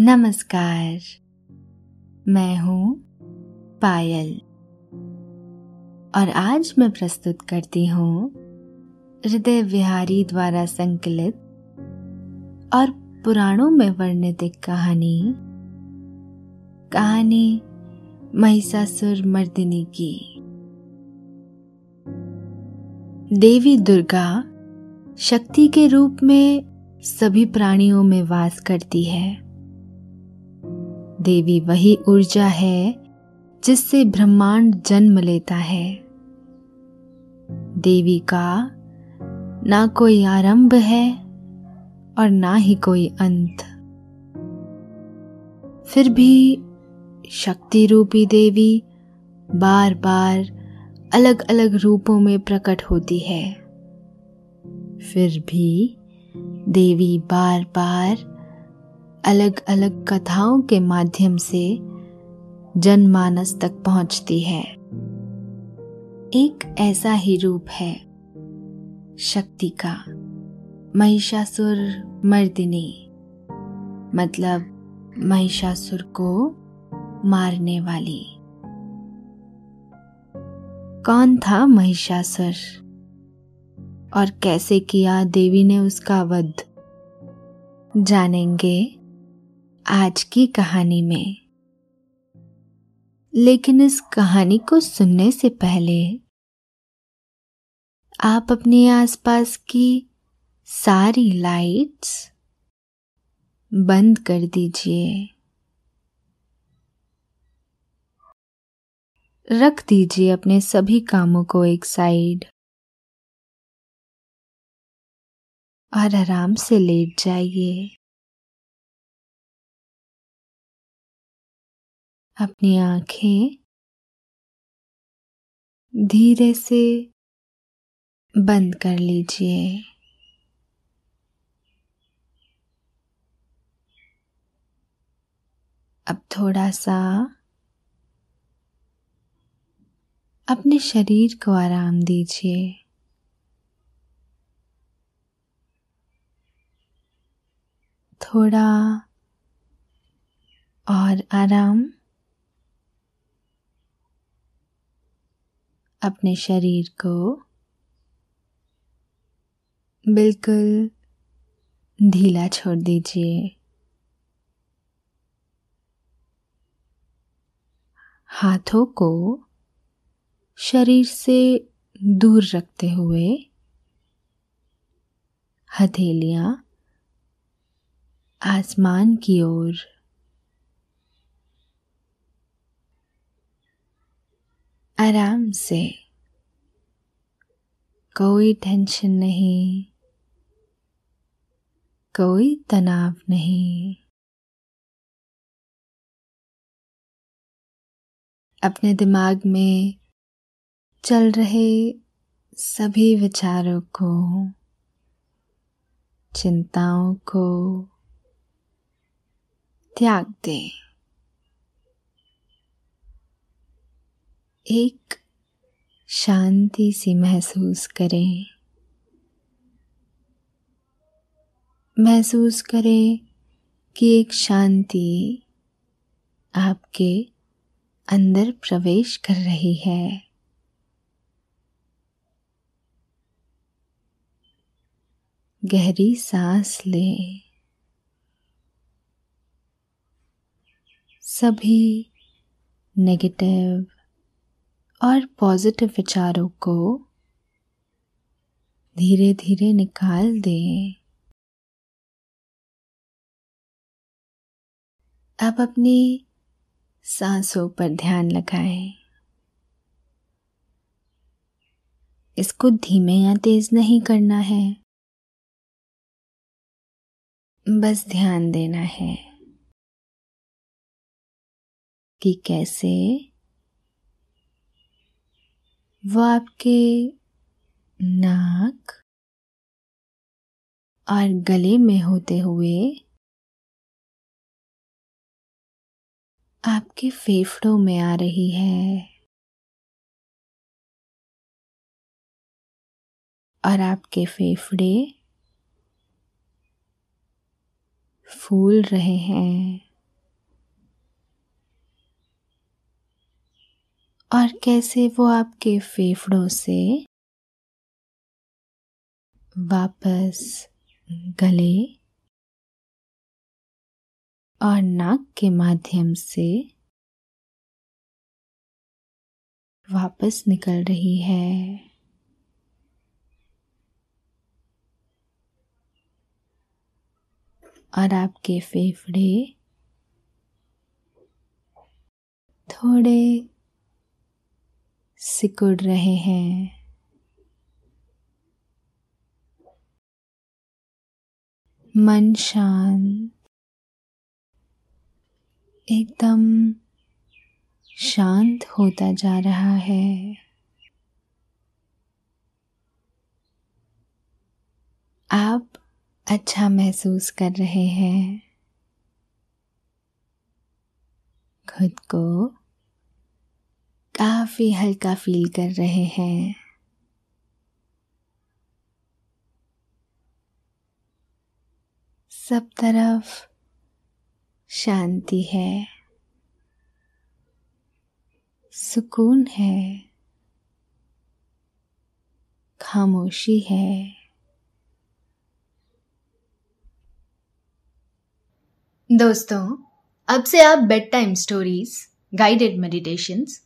नमस्कार। मैं हूँ पायल। और आज मैं प्रस्तुत करती हूँ हृदय विहारी द्वारा संकलित और पुराणों में वर्णित एक कहानी। कहानी महिषासुर मर्दिनी की। देवी दुर्गा शक्ति के रूप में सभी प्राणियों में वास करती है। देवी वही ऊर्जा है, जिससे ब्रह्मांड जन्म लेता है। देवी का ना कोई आरंभ है और ना ही कोई अंत। फिर भी शक्ति रूपी देवी बार बार अलग अलग रूपों में प्रकट होती है। फिर भी देवी बार बार अलग अलग कथाओं के माध्यम से जनमानस तक पहुँचती है। एक ऐसा ही रूप है, शक्ति का। महिषासुर मर्दिनी मतलब महिषासुर को मारने वाली। कौन था महिषासुर? और कैसे किया देवी ने उसका वध? जानेंगे। आज की कहानी में। लेकिन इस कहानी को सुनने से पहले, आप अपने आसपास की सारी लाइट्स बंद कर दीजिए। रख दीजिए अपने सभी कामों को एक साइड। और आराम से लेट जाइए। अपनी आँखें धीरे से बंद कर लीजिए। अब थोड़ा सा अपने शरीर को आराम दीजिए। थोड़ा और आराम। अपने शरीर को बिल्कुल ढीला छोड़ दीजिए। हाथों को शरीर से दूर रखते हुए हथेलियाँ आसमान की ओर आराम से। कोई टेंशन नहीं। कोई तनाव नहीं। अपने दिमाग में चल रहे सभी विचारों को, चिंताओं को त्याग दें। एक शांति सी महसूस करें। महसूस करें कि एक शांति आपके अंदर प्रवेश कर रही है। गहरी सांस लें। सभी नेगेटिव और पॉजिटिव विचारों को धीरे धीरे निकाल दें। अब अपनी सांसों पर ध्यान लगाएँ। इसको धीमे या तेज नहीं करना है। बस ध्यान देना है कि कैसे वो आपके नाक और गले में होते हुए आपके फेफड़ों में आ रही है। और आपके फेफड़े फूल रहे हैं। और कैसे वो आपके फेफड़ों से वापस गले और नाक के माध्यम से वापस निकल रही है। और आपके फेफड़े थोड़े सिकुड़ रहे हैं। मन शांत। एकदम शांत होता जा रहा है। आप अच्छा महसूस कर रहे हैं। खुद को काफ़ी हल्का फील कर रहे हैं। सब तरफ़ शांति है। सुकून है। खामोशी है। दोस्तों, अब से आप bed time stories guided meditations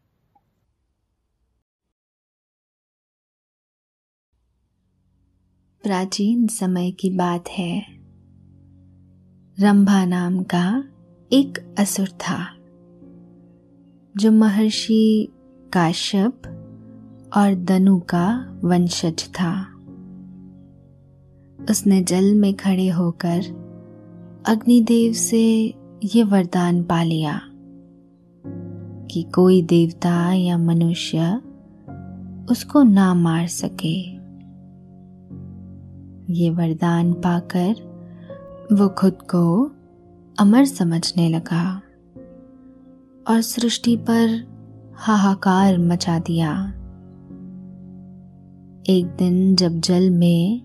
प्राचीन समय की बात है। रंभा नाम का एक असुर था, जो महर्षि काश्यप और दनु का वंशज था। उसने जल में खड़े होकर अग्निदेव से ये वरदान पा लिया कि कोई देवता या मनुष्य उसको ना मार सके। ये वरदान पाकर वो खुद को अमर समझने लगा और सृष्टि पर हाहाकार मचा दिया। एक दिन जब जल में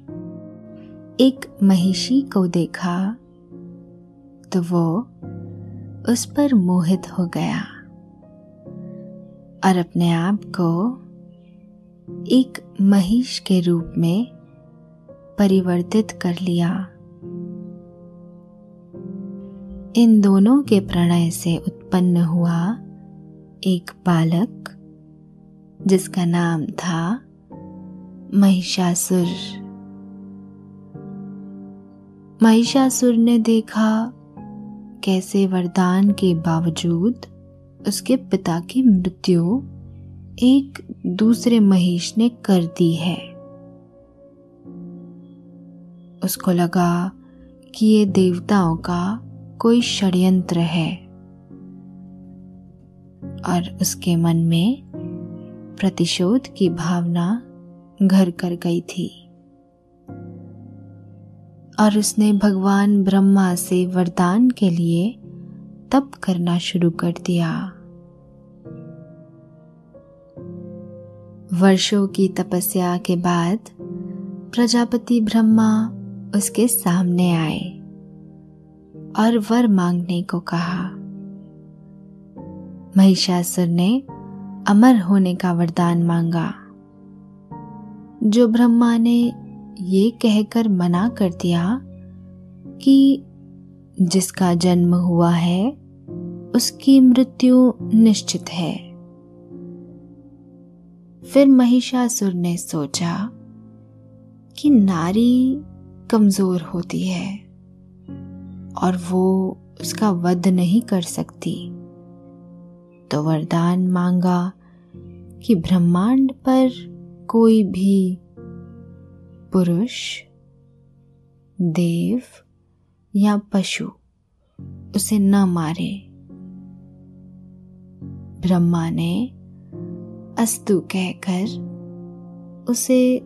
एक महिषी को देखा तो वो उस पर मोहित हो गया और अपने आप को एक महिष के रूप में परिवर्तित कर लिया। इन दोनों के प्रणय से उत्पन्न हुआ एक बालक, जिसका नाम था महिषासुर। महिषासुर ने देखा कैसे वरदान के बावजूद उसके पिता की मृत्यु एक दूसरे महिष ने कर दी है। उसको लगा कि ये देवताओं का कोई षड्यंत्र है। और उसके मन में प्रतिशोध की भावना घर कर गई थी। और उसने भगवान ब्रह्मा से वरदान के लिए तप करना शुरू कर दिया। वर्षों की तपस्या के बाद प्रजापति ब्रह्मा उसके सामने आए और वर मांगने को कहा, महिषासुर ने अमर होने का वरदान मांगा। जो ब्रह्मा ने ये कहकर मना कर दिया कि जिसका जन्म हुआ है, उसकी मृत्यु निश्चित है। फिर महिषासुर ने सोचा कि नारी कमज़ोर होती है और वो उसका वध नहीं कर सकती। तो वरदान मांगा कि ब्रह्मांड पर कोई भी पुरुष, देव या पशु उसे न मारे। ब्रह्मा ने अस्तु कहकर उसे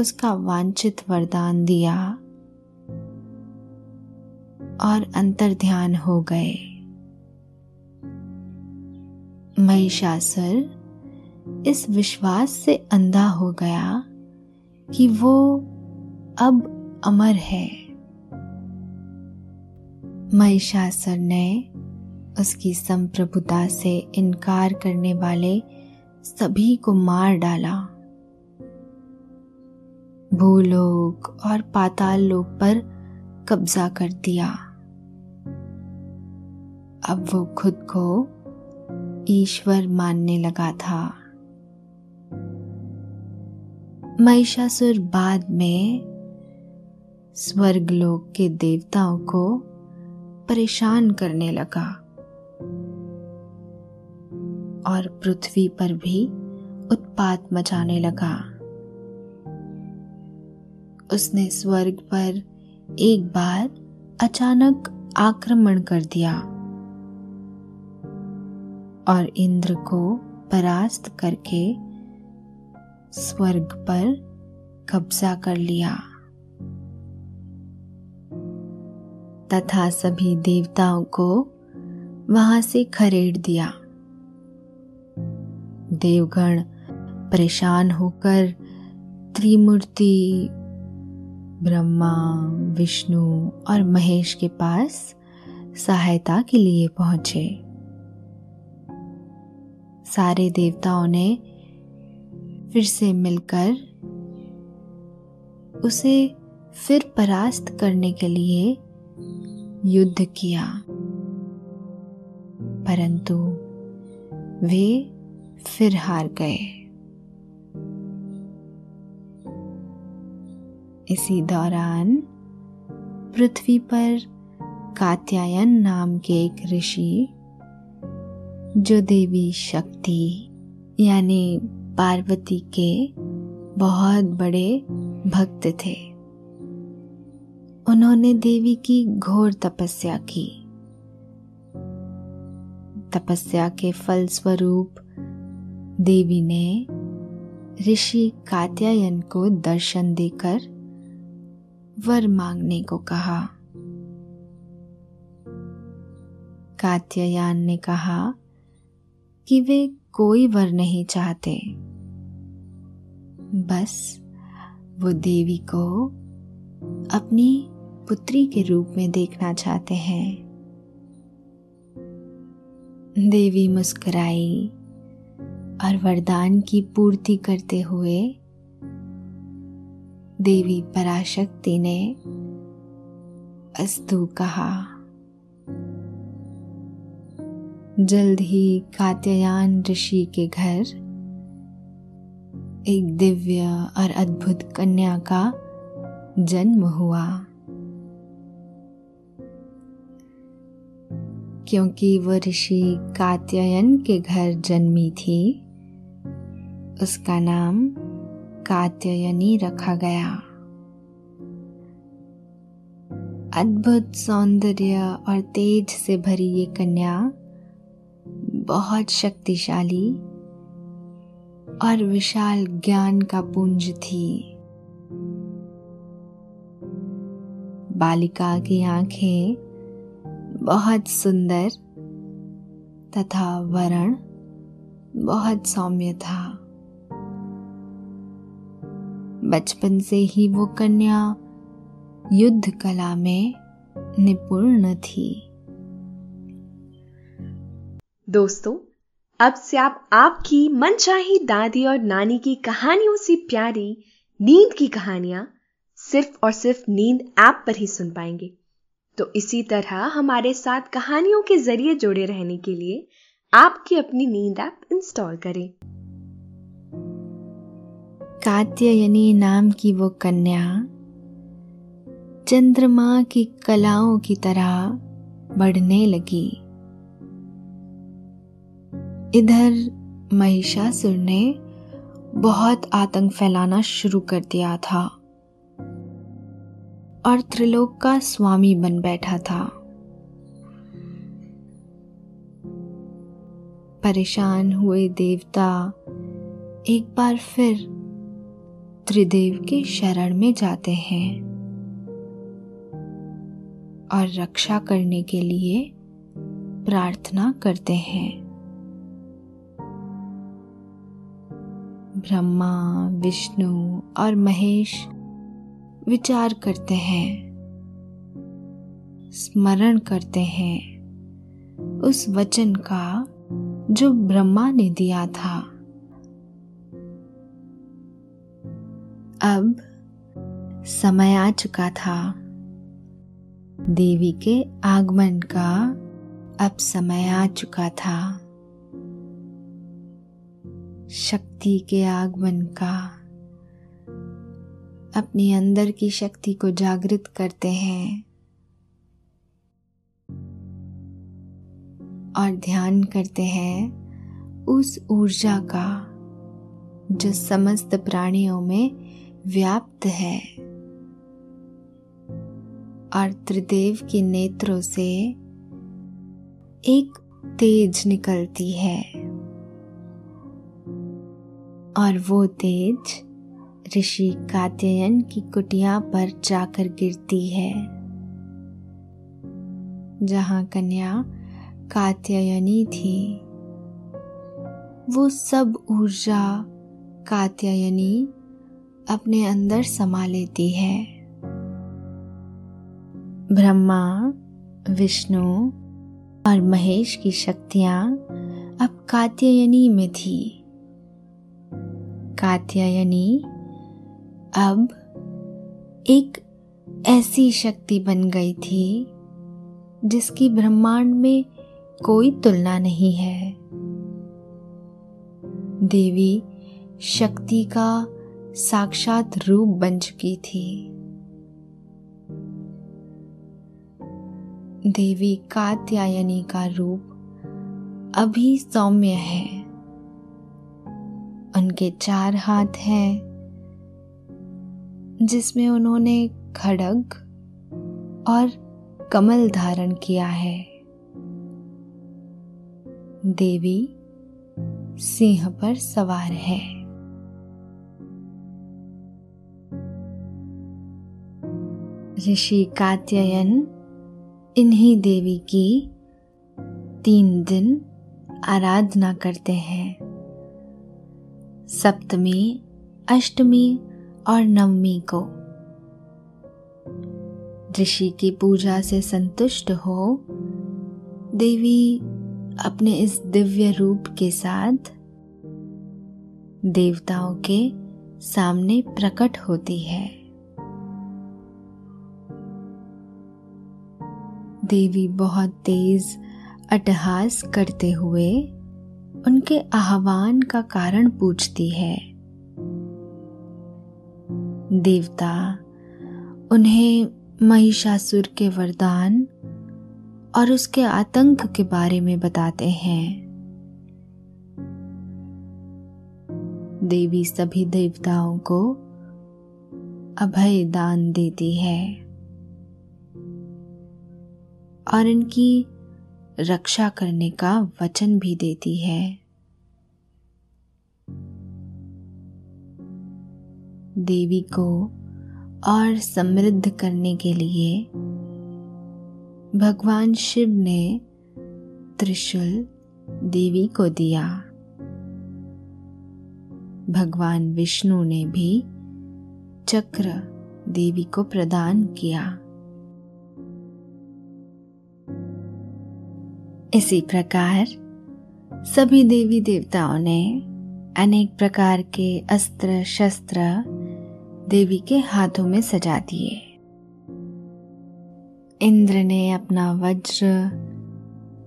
उसका वांछित वरदान दिया। और अंतर ध्यान हो गए। महिषासुर इस विश्वास से अंधा हो गया कि वो अब अमर है। महिषासुर ने उसकी संप्रभुता से इनकार करने वाले सभी को मार डाला। भूलोक और पाताल लोक पर कब्जा कर दिया। अब वो खुद को ईश्वर मानने लगा था। महिषासुर बाद में स्वर्गलोक के देवताओं को परेशान करने लगा और पृथ्वी पर भी उत्पात मचाने लगा। उसने स्वर्ग पर एक बार अचानक आक्रमण कर दिया। और इंद्र को परास्त करके स्वर्ग पर कब्जा कर लिया। तथा सभी देवताओं को वहाँ से खरेड़ दिया। देवगण परेशान होकर त्रिमूर्ति, ब्रह्मा, विष्णु और महेश के पास सहायता के लिए पहुँचे। सारे देवताओं ने फिर से मिलकर उसे फिर परास्त करने के लिए युद्ध किया। परंतु वे फिर हार गए। इसी दौरान पृथ्वी पर कात्यायन नाम के एक ऋषि जो देवी शक्ति, यानी पार्वती के बहुत बड़े भक्त थे। उन्होंने देवी की घोर तपस्या की। तपस्या के फल स्वरूप देवी ने ऋषि कात्यायन को दर्शन देकर वर मांगने को कहा। कात्यायन ने कहा कि वे कोई वर नहीं चाहते। बस वो देवी को अपनी पुत्री के रूप में देखना चाहते हैं। देवी मुस्कुराई और वरदान की पूर्ति करते हुए देवी पराशक्ति ने अस्तु कहा। जल्द ही कात्यायन ऋषि के घर, एक दिव्य और अद्भुत कन्या का जन्म हुआ। क्योंकि वो ऋषि कात्यायन के घर जन्मी थी, उसका नाम कात्यायनी रखा गया। अद्भुत सौंदर्य और तेज से भरी ये कन्या बहुत शक्तिशाली और विशाल ज्ञान का पुंज थी। बालिका की आँखें बहुत सुंदर तथा वरण बहुत सौम्य था। बचपन से ही वो कन्या युद्ध कला में निपुण थी। दोस्तों, अब से आप आपकी मनचाही दादी और नानी की कहानियों से प्यारी नींद की कहानियाँ सिर्फ़ और सिर्फ़ नींद ऐप पर ही सुन पाएँगे। तो इसी तरह हमारे साथ कहानियों के ज़रिए जुड़े रहने के लिए आपकी अपनी नींद ऐप इंस्टॉल करें। कात्यायनी नाम की वो कन्या, चंद्रमा की कलाओं की तरह बढ़ने लगी। इधर महिषासुर ने बहुत आतंक फैलाना शुरू कर दिया था और त्रिलोक का स्वामी बन बैठा था। परेशान हुए देवता एक बार फिर त्रिदेव के शरण में जाते हैं और रक्षा करने के लिए प्रार्थना करते हैं। ब्रह्मा, विष्णु और महेश विचार करते हैं, स्मरण करते हैं उस वचन का जो ब्रह्मा ने दिया था। अब समय आ चुका था। देवी के आगमन का अब समय आ चुका था। शक्ति के आगमन का अपनी अंदर की शक्ति को जागृत करते हैं। और ध्यान करते हैं उस ऊर्जा का, जो समस्त प्राणियों में व्याप्त है। और त्रिदेव के नेत्रों से एक तेज निकलती है। और वो तेज ऋषि कात्ययन की कुटिया पर जाकर गिरती है। जहाँ कन्या कात्ययनी थी, वो सब ऊर्जा कात्यायनी अपने अंदर समा लेती है। ब्रह्मा, विष्णु और महेश की शक्तियाँ अब कात्यायनी में थी। कात्यायनी, अब एक ऐसी शक्ति बन गई थी, जिसकी ब्रह्मांड में कोई तुलना नहीं है। देवी शक्ति का साक्षात रूप बन चुकी थी। देवी कात्यायनी का रूप अभी सौम्य है। उनके चार हाथ हैं, जिसमें उन्होंने खड़ग और कमल धारण किया है। देवी सिंह पर सवार है। ऋषि कात्ययन, इन्हीं देवी की तीन दिन आराधना करते हैं। सप्तमी, अष्टमी और नवमी को। ऋषि की पूजा से संतुष्ट हो, देवी अपने इस दिव्य रूप के साथ देवताओं के सामने प्रकट होती है। देवी बहुत तेज अटहास करते हुए उनके आह्वान का कारण पूछती है। देवता, उन्हें महिषासुर के वरदान और उसके आतंक के बारे में बताते हैं। देवी सभी देवताओं को अभय दान देती है और इनकी रक्षा करने का वचन भी देती है। देवी को और समृद्ध करने के लिए भगवान शिव ने त्रिशूल देवी को दिया। भगवान विष्णु ने भी चक्र देवी को प्रदान किया। इसी प्रकार सभी देवी देवताओं ने अनेक प्रकार के अस्त्र, शस्त्र देवी के हाथों में सजा दिए। इंद्र ने अपना वज्र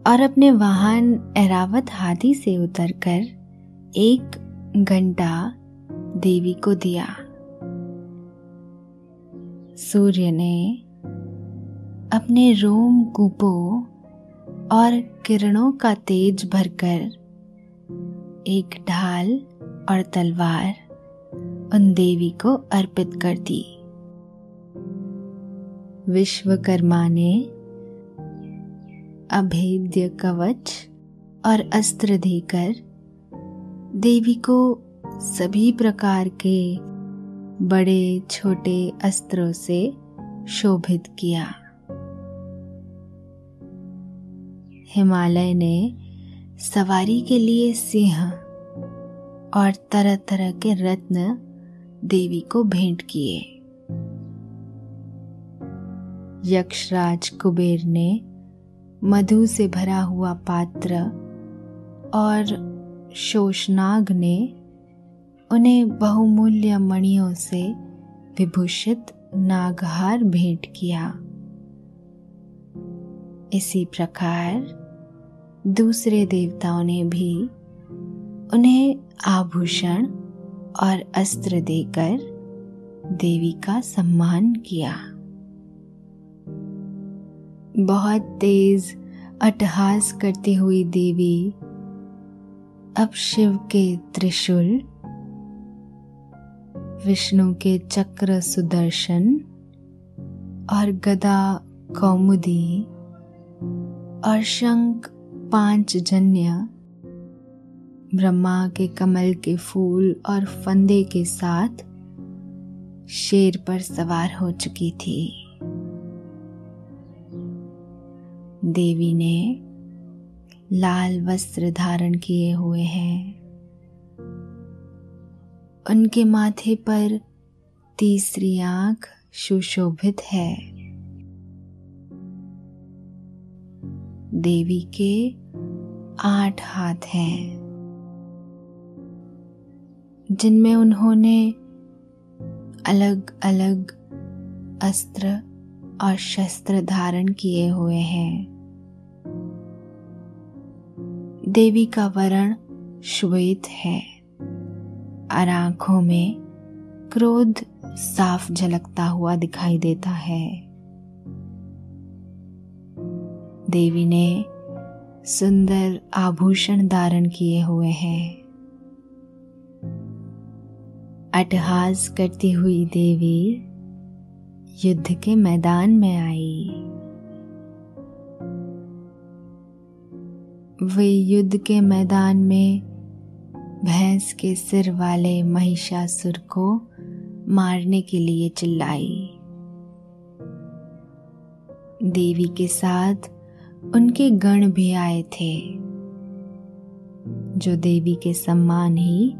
और अपने वाहन एरावत हाथी से उतरकर एक घंटा देवी को दिया। सूर्य ने अपने रोम कूपों और किरणों का तेज भरकर एक ढाल और तलवार उन देवी को अर्पित कर दी विश्वकर्मा ने अभेद्य कवच और अस्त्र देकर देवी को सभी प्रकार के बड़े छोटे अस्त्रों से शोभित किया। हिमालय ने सवारी के लिए सिंह और तरह तरह के रत्न देवी को भेंट किए। यक्षराज कुबेर ने मधु से भरा हुआ पात्र और शोषनाग ने उन्हें बहुमूल्य मणियों से विभूषित नागहार भेंट किया। इसी प्रकार दूसरे देवताओं ने भी उन्हें आभूषण और अस्त्र देकर देवी का सम्मान किया। बहुत तेज अटहास करती हुई देवी अब शिव के त्रिशूल, विष्णु के चक्र सुदर्शन और गदा कौमुदी और शंख पाँच जन्य ब्रह्मा के कमल के फूल और फंदे के साथ शेर पर सवार हो चुकी थी। देवी ने लाल वस्त्र धारण किए हुए हैं। उनके माथे पर तीसरी आँख सुशोभित है। देवी के आठ हाथ हैं, जिनमें उन्होंने अलग अलग अस्त्र और शस्त्र धारण किए हुए हैं। देवी का वर्ण श्वेत है और आँखों में क्रोध साफ़ झलकता हुआ दिखाई देता है। देवी ने सुंदर आभूषण धारण किए हुए हैं। अटहास करती हुई देवी युद्ध के मैदान में आई। वे युद्ध के मैदान में भैंस के सिर वाले महिषासुर को मारने के लिए चिल्लाई। देवी के साथ उनके गण भी आए थे, जो देवी के सम्मान ही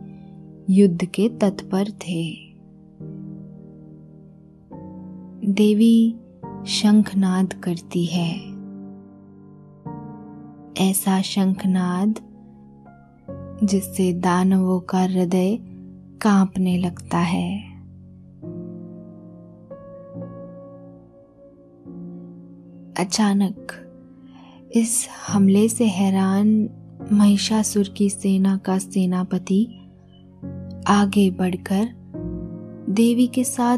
युद्ध के तत्पर थे। देवी शंखनाद करती है। ऐसा शंखनाद, जिससे दानवों का हृदय कांपने लगता है। अचानक इस हमले से हैरान महिषासुर की सेना का सेनापति आगे बढ़कर देवी के साथ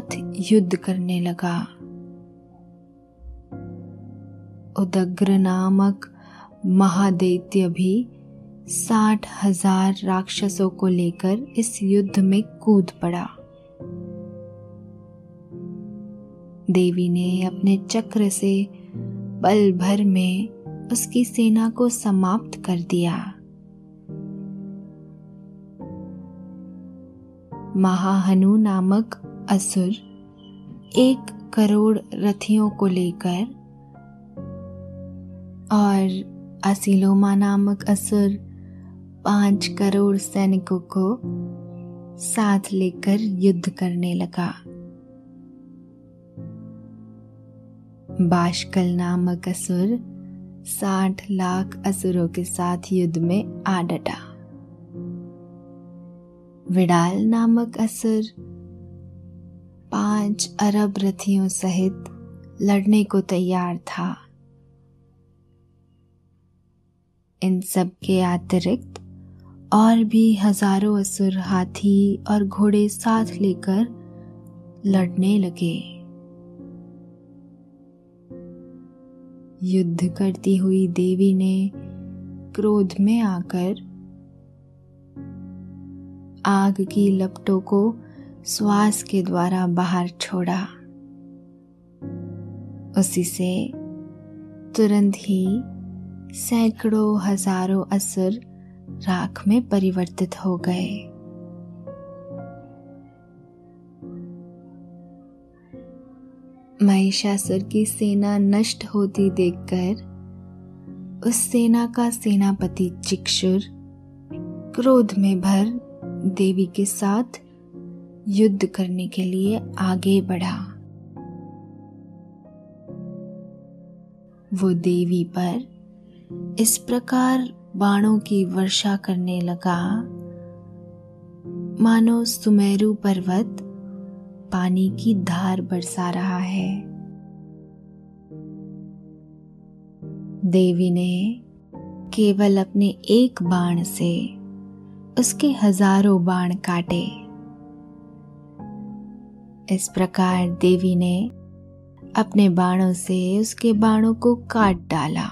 युद्ध करने लगा। उदग्र नामक महादैत्य भी साठ हज़ार राक्षसों को लेकर इस युद्ध में कूद पड़ा। देवी ने अपने चक्र से पल भर में उसकी सेना को समाप्त कर दिया। महाहनु नामक असुर एक करोड़ रथियों को लेकर और असिलोमा नामक असुर पाँच करोड़ सैनिकों को साथ लेकर युद्ध करने लगा। बाशकल नामक असुर साठ लाख असुरों के साथ युद्ध में आ डटा। विडाल नामक असुर पाँच अरब रथियों सहित लड़ने को तैयार था। इन सब के अतिरिक्त और भी हज़ारों असुर हाथी और घोड़े साथ लेकर लड़ने लगे। युद्ध करती हुई देवी ने क्रोध में आकर आग की लपटों को श्वास के द्वारा बाहर छोड़ा। उसी से तुरंत ही सैकड़ों हज़ारों असुर राख में परिवर्तित हो गए। महिषासुर की सेना नष्ट होती देखकर उस सेना का सेनापति चिक्षुर क्रोध में भर देवी के साथ युद्ध करने के लिए आगे बढ़ा। वो देवी पर इस प्रकार बाणों की वर्षा करने लगा। मानो सुमेरु पर्वत पानी की धार बरसा रहा है। देवी ने केवल अपने एक बाण से उसके हज़ारों बाण काटे। इस प्रकार देवी ने अपने बाणों से उसके बाणों को काट डाला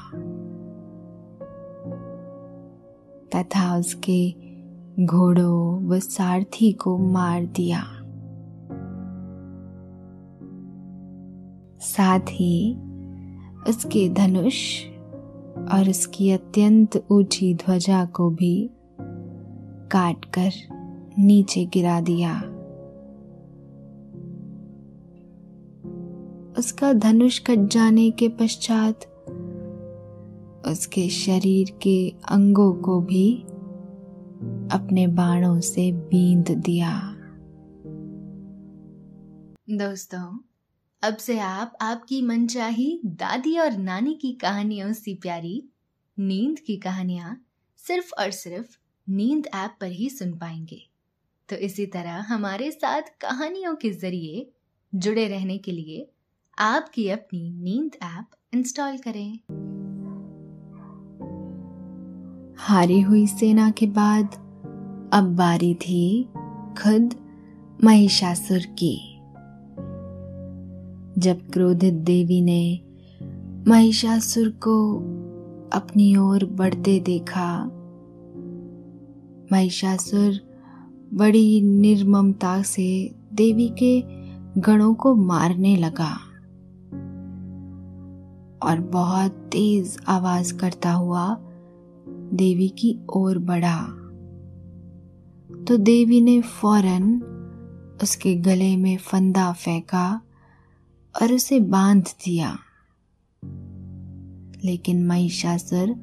तथा उसके घोड़ों व सारथी को मार दिया। साथ ही उसके धनुष और उसकी अत्यंत ऊँची ध्वजा को भी काटकर नीचे गिरा दिया। उसका धनुष कट जाने के पश्चात उसके शरीर के अंगों को भी अपने बाणों से बींद दिया। दोस्तों अब से आप, आपकी मनचाही दादी और नानी की कहानियों से प्यारी, नींद की कहानियाँ सिर्फ़ और सिर्फ़ नींद ऐप पर ही सुन पाएँगे। तो इसी तरह हमारे साथ कहानियों के ज़रिए जुड़े रहने के लिए आपकी अपनी नींद ऐप इंस्टॉल करें। हारी हुई सेना के बाद अब बारी थी खुद महिषासुर की। जब क्रोधित देवी ने महिषासुर को अपनी ओर बढ़ते देखा। महिषासुर बड़ी निर्ममता से देवी के गणों को मारने लगा और बहुत तेज आवाज़ करता हुआ देवी की ओर बढ़ा। तो देवी ने फ़ौरन उसके गले में फंदा फेंका और उसे बाँध दिया। लेकिन महिषासुर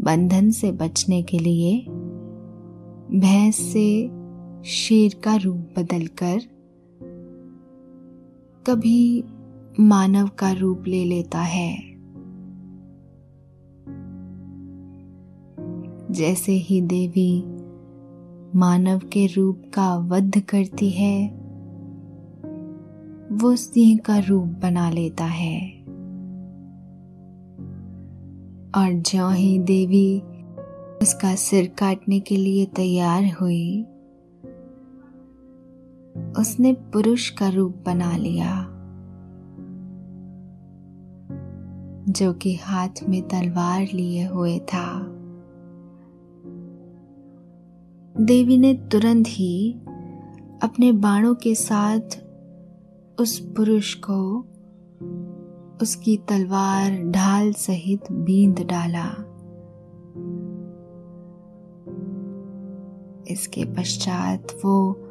बंधन से बचने के लिए भैंस से शेर का रूप बदलकर कभी मानव का रूप ले लेता है। जैसे ही देवी मानव के रूप का वध करती है वो सिंह का रूप बना लेता है। और ज्यो ही देवी उसका सिर काटने के लिए तैयार हुई, उसने पुरुष का रूप बना लिया, जो कि हाथ में तलवार लिए हुए था। देवी ने तुरंत ही अपने बाणों के साथ उस पुरुष को उसकी तलवार ढाल सहित बींद डाला। इसके पश्चात वो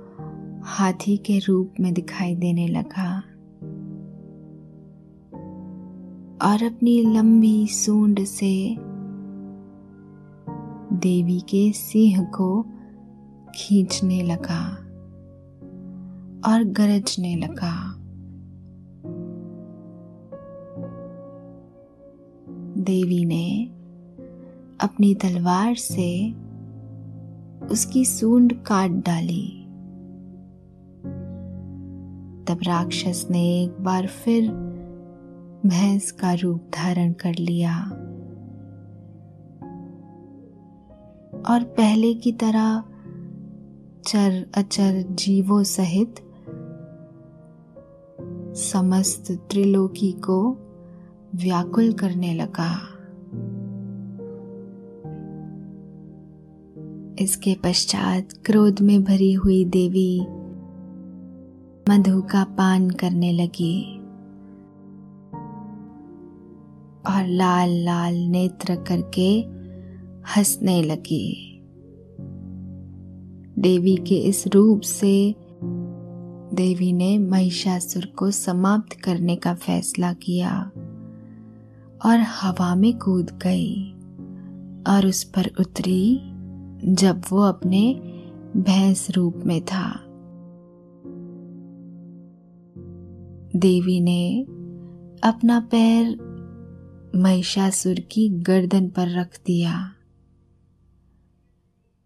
हाथी के रूप में दिखाई देने लगा और अपनी लंबी सूंड से देवी के सिंह को खींचने लगा और गरजने लगा। देवी ने अपनी तलवार से उसकी सूंड काट डाली। तब राक्षस ने एक बार फिर भैंस का रूप धारण कर लिया और पहले की तरह चर अचर जीवों सहित समस्त त्रिलोकी को व्याकुल करने लगा। इसके पश्चात क्रोध में भरी हुई देवी मधु का पान करने लगी और लाल लाल नेत्र करके हंसने लगी। देवी के इस रूप से देवी ने महिषासुर को समाप्त करने का फैसला किया। और हवा में कूद गई और उस पर उतरी जब वो अपने भैंस रूप में था। देवी ने अपना पैर महिषासुर की गर्दन पर रख दिया।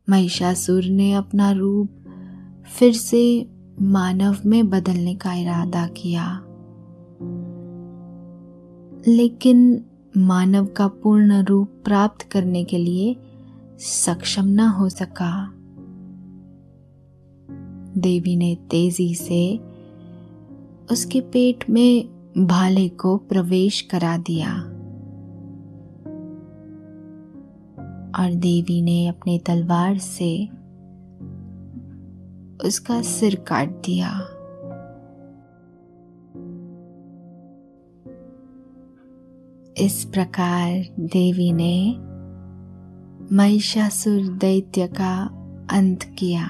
महिषासुर ने अपना रूप फिर से मानव में बदलने का इरादा किया। लेकिन मानव का पूर्ण रूप प्राप्त करने के लिए सक्षम न हो सका। देवी ने तेज़ी से उसके पेट में भाले को प्रवेश करा दिया। और देवी ने अपने तलवार से उसका सिर काट दिया। इस प्रकार देवी ने महिषासुर दैत्य का अंत किया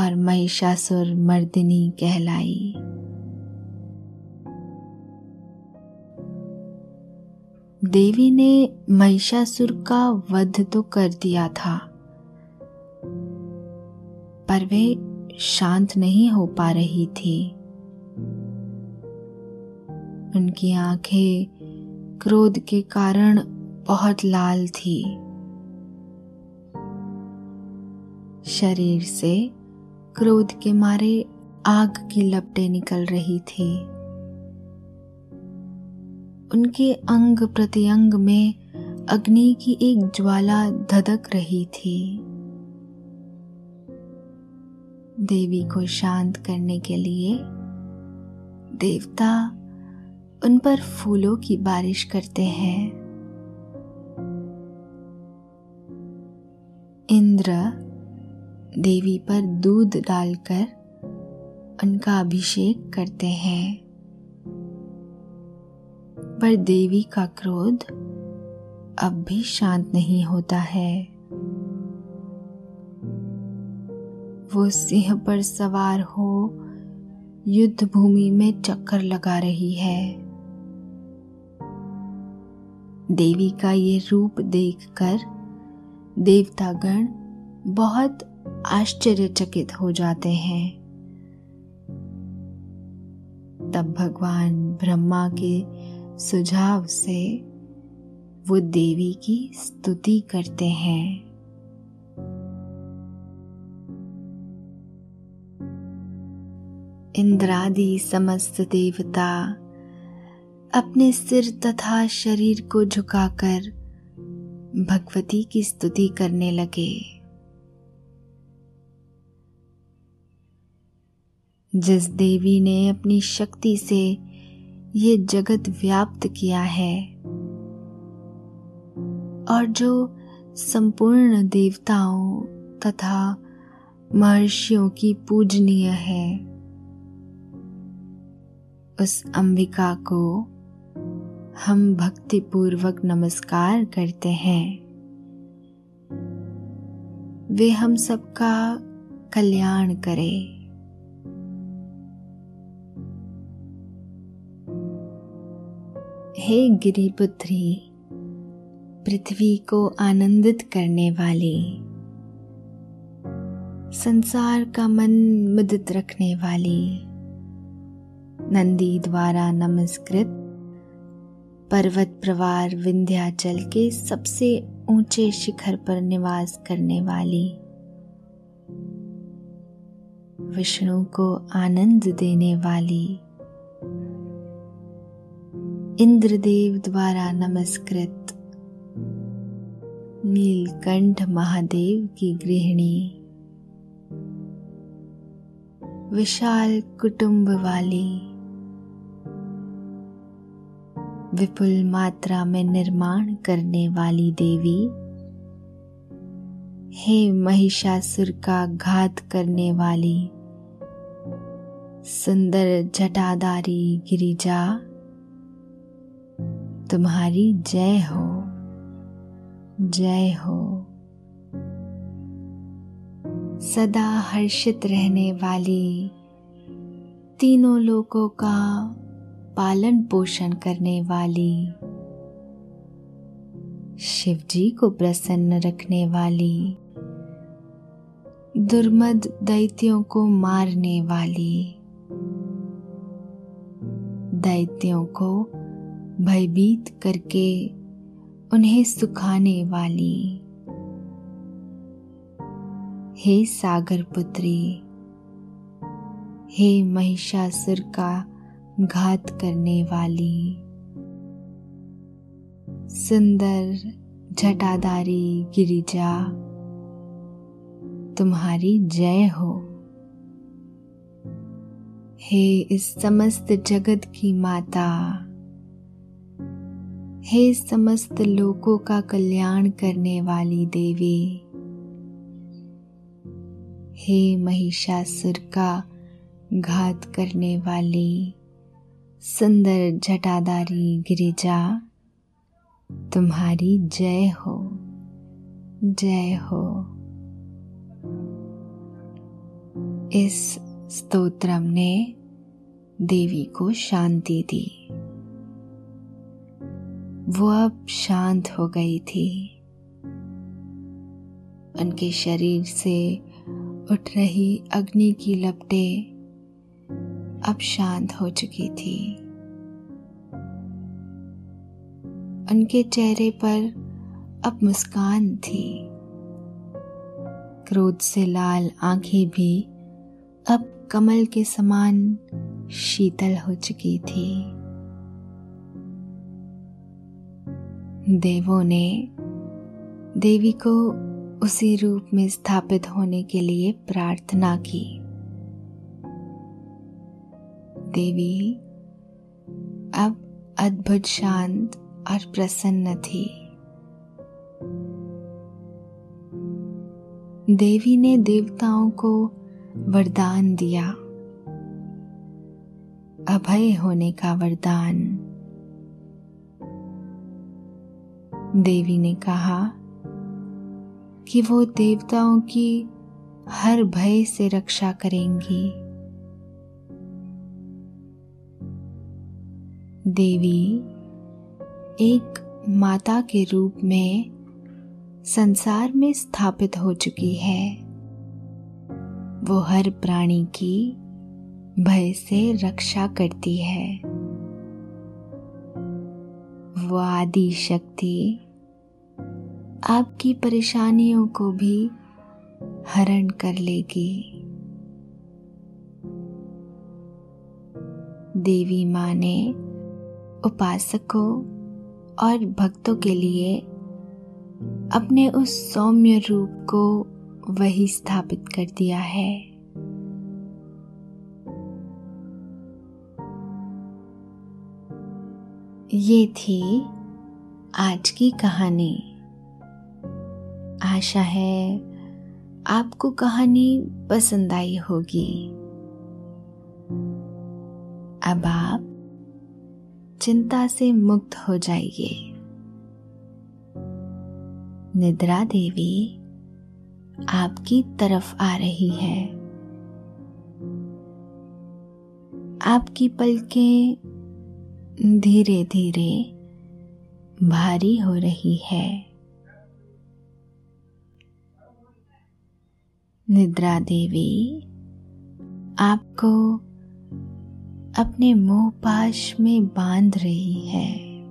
और महिषासुर मर्दिनी कहलाई। देवी ने महिषासुर का वध तो कर दिया था, पर वे शांत नहीं हो पा रही थी। उनकी आँखें क्रोध के कारण बहुत लाल थी। शरीर से क्रोध के मारे आग की लपटें निकल रही थी। उनके अंग प्रत्यंग में अग्नि की एक ज्वाला धधक रही थी। देवी को शांत करने के लिए देवता उन पर फूलों की बारिश करते हैं। इंद्र देवी पर दूध डालकर उनका अभिषेक करते हैं। पर देवी का क्रोध अब भी शांत नहीं होता है। वो सिंह पर सवार हो युद्ध भूमि में चक्कर लगा रही है। देवी का ये रूप देखकर देवतागण बहुत आश्चर्यचकित हो जाते हैं। तब भगवान ब्रह्मा के सुझाव से वो देवी की स्तुति करते हैं। इंद्रादि समस्त देवता अपने सिर तथा शरीर को झुकाकर भगवती की स्तुति करने लगे। जिस देवी ने अपनी शक्ति से ये जगत व्याप्त किया है, और जो संपूर्ण देवताओं तथा महर्षियों की पूजनीय है, उस अंबिका को हम भक्ति पूर्वक नमस्कार करते हैं। वे हम सबका कल्याण करे। हे गिरिपुत्री, पृथ्वी को आनंदित करने वाली, संसार का मन मुदित रखने वाली, नंदी द्वारा नमस्कृत पर्वत प्रवार विंध्याचल के सबसे ऊँचे शिखर पर निवास करने वाली। विष्णु को आनंद देने वाली। इंद्रदेव द्वारा नमस्कृत। नीलकंठ महादेव की गृहिणी। विशाल कुटुंब वाली। विपुल मात्रा में निर्माण करने वाली देवी, हे महिषासुर का घात करने वाली सुंदर जटाधारी गिरिजा, तुम्हारी जय हो जय हो। सदा हर्षित रहने वाली तीनों लोगों का पालन पोषण करने वाली। शिव जी को प्रसन्न रखने वाली। दुर्मद दैत्यों को मारने वाली। दैत्यों को भयभीत करके उन्हें सुखाने वाली। हे सागर पुत्री, हे महिषासुर का घात करने वाली सुंदर जटाधारी गिरिजा, तुम्हारी जय हो। हे इस समस्त जगत की माता, हे समस्त लोगों का कल्याण करने वाली देवी, हे महिषासुर का घात करने वाली सुंदर जटाधारी गिरिजा, तुम्हारी जय हो जय हो। इस स्तोत्रम ने देवी को शांति दी। वो अब शांत हो गई थी। उनके शरीर से उठ रही अग्नि की लपटें अब शांत हो चुकी थी। उनके चेहरे पर अब मुस्कान थी। क्रोध से लाल आँखें भी अब कमल के समान शीतल हो चुकी थी। देवों ने देवी को उसी रूप में स्थापित होने के लिए प्रार्थना की। देवी, अब अद्भुत शांत और प्रसन्न थी। देवी ने देवताओं को वरदान दिया। अभय होने का वरदान। देवी ने कहा कि वो देवताओं की हर भय से रक्षा करेंगी। देवी एक माता के रूप में संसार में स्थापित हो चुकी है। वो हर प्राणी की भय से रक्षा करती है। वो आदि शक्ति आपकी परेशानियों को भी हरण कर लेगी। देवी माँ ने उपासकों और भक्तों के लिए अपने उस सौम्य रूप को वही स्थापित कर दिया है। ये थी आज की कहानी। आशा है आपको कहानी पसंद आई होगी। अब आप चिंता से मुक्त हो जाइए। निद्रा देवी आपकी तरफ़ आ रही है। आपकी पलकें धीरे धीरे भारी हो रही है। निद्रा देवी आपको अपने मोह पाश में बाँध रही है।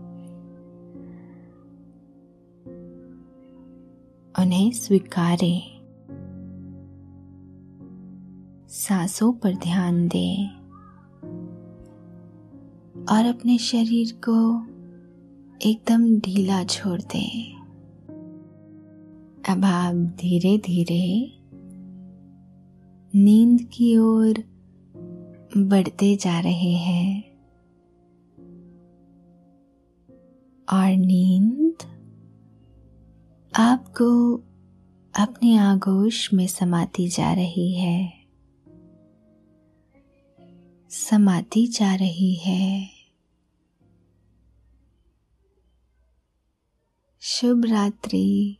उन्हें स्वीकारें। सांसों पर ध्यान दें। और अपने शरीर को एकदम ढीला छोड़ दें। अब आप धीरे धीरे नींद की ओर बढ़ते जा रहे हैं। और नींद आपको अपने आगोश में समाती जा रही है। समाती जा रही है। शुभ रात्रि।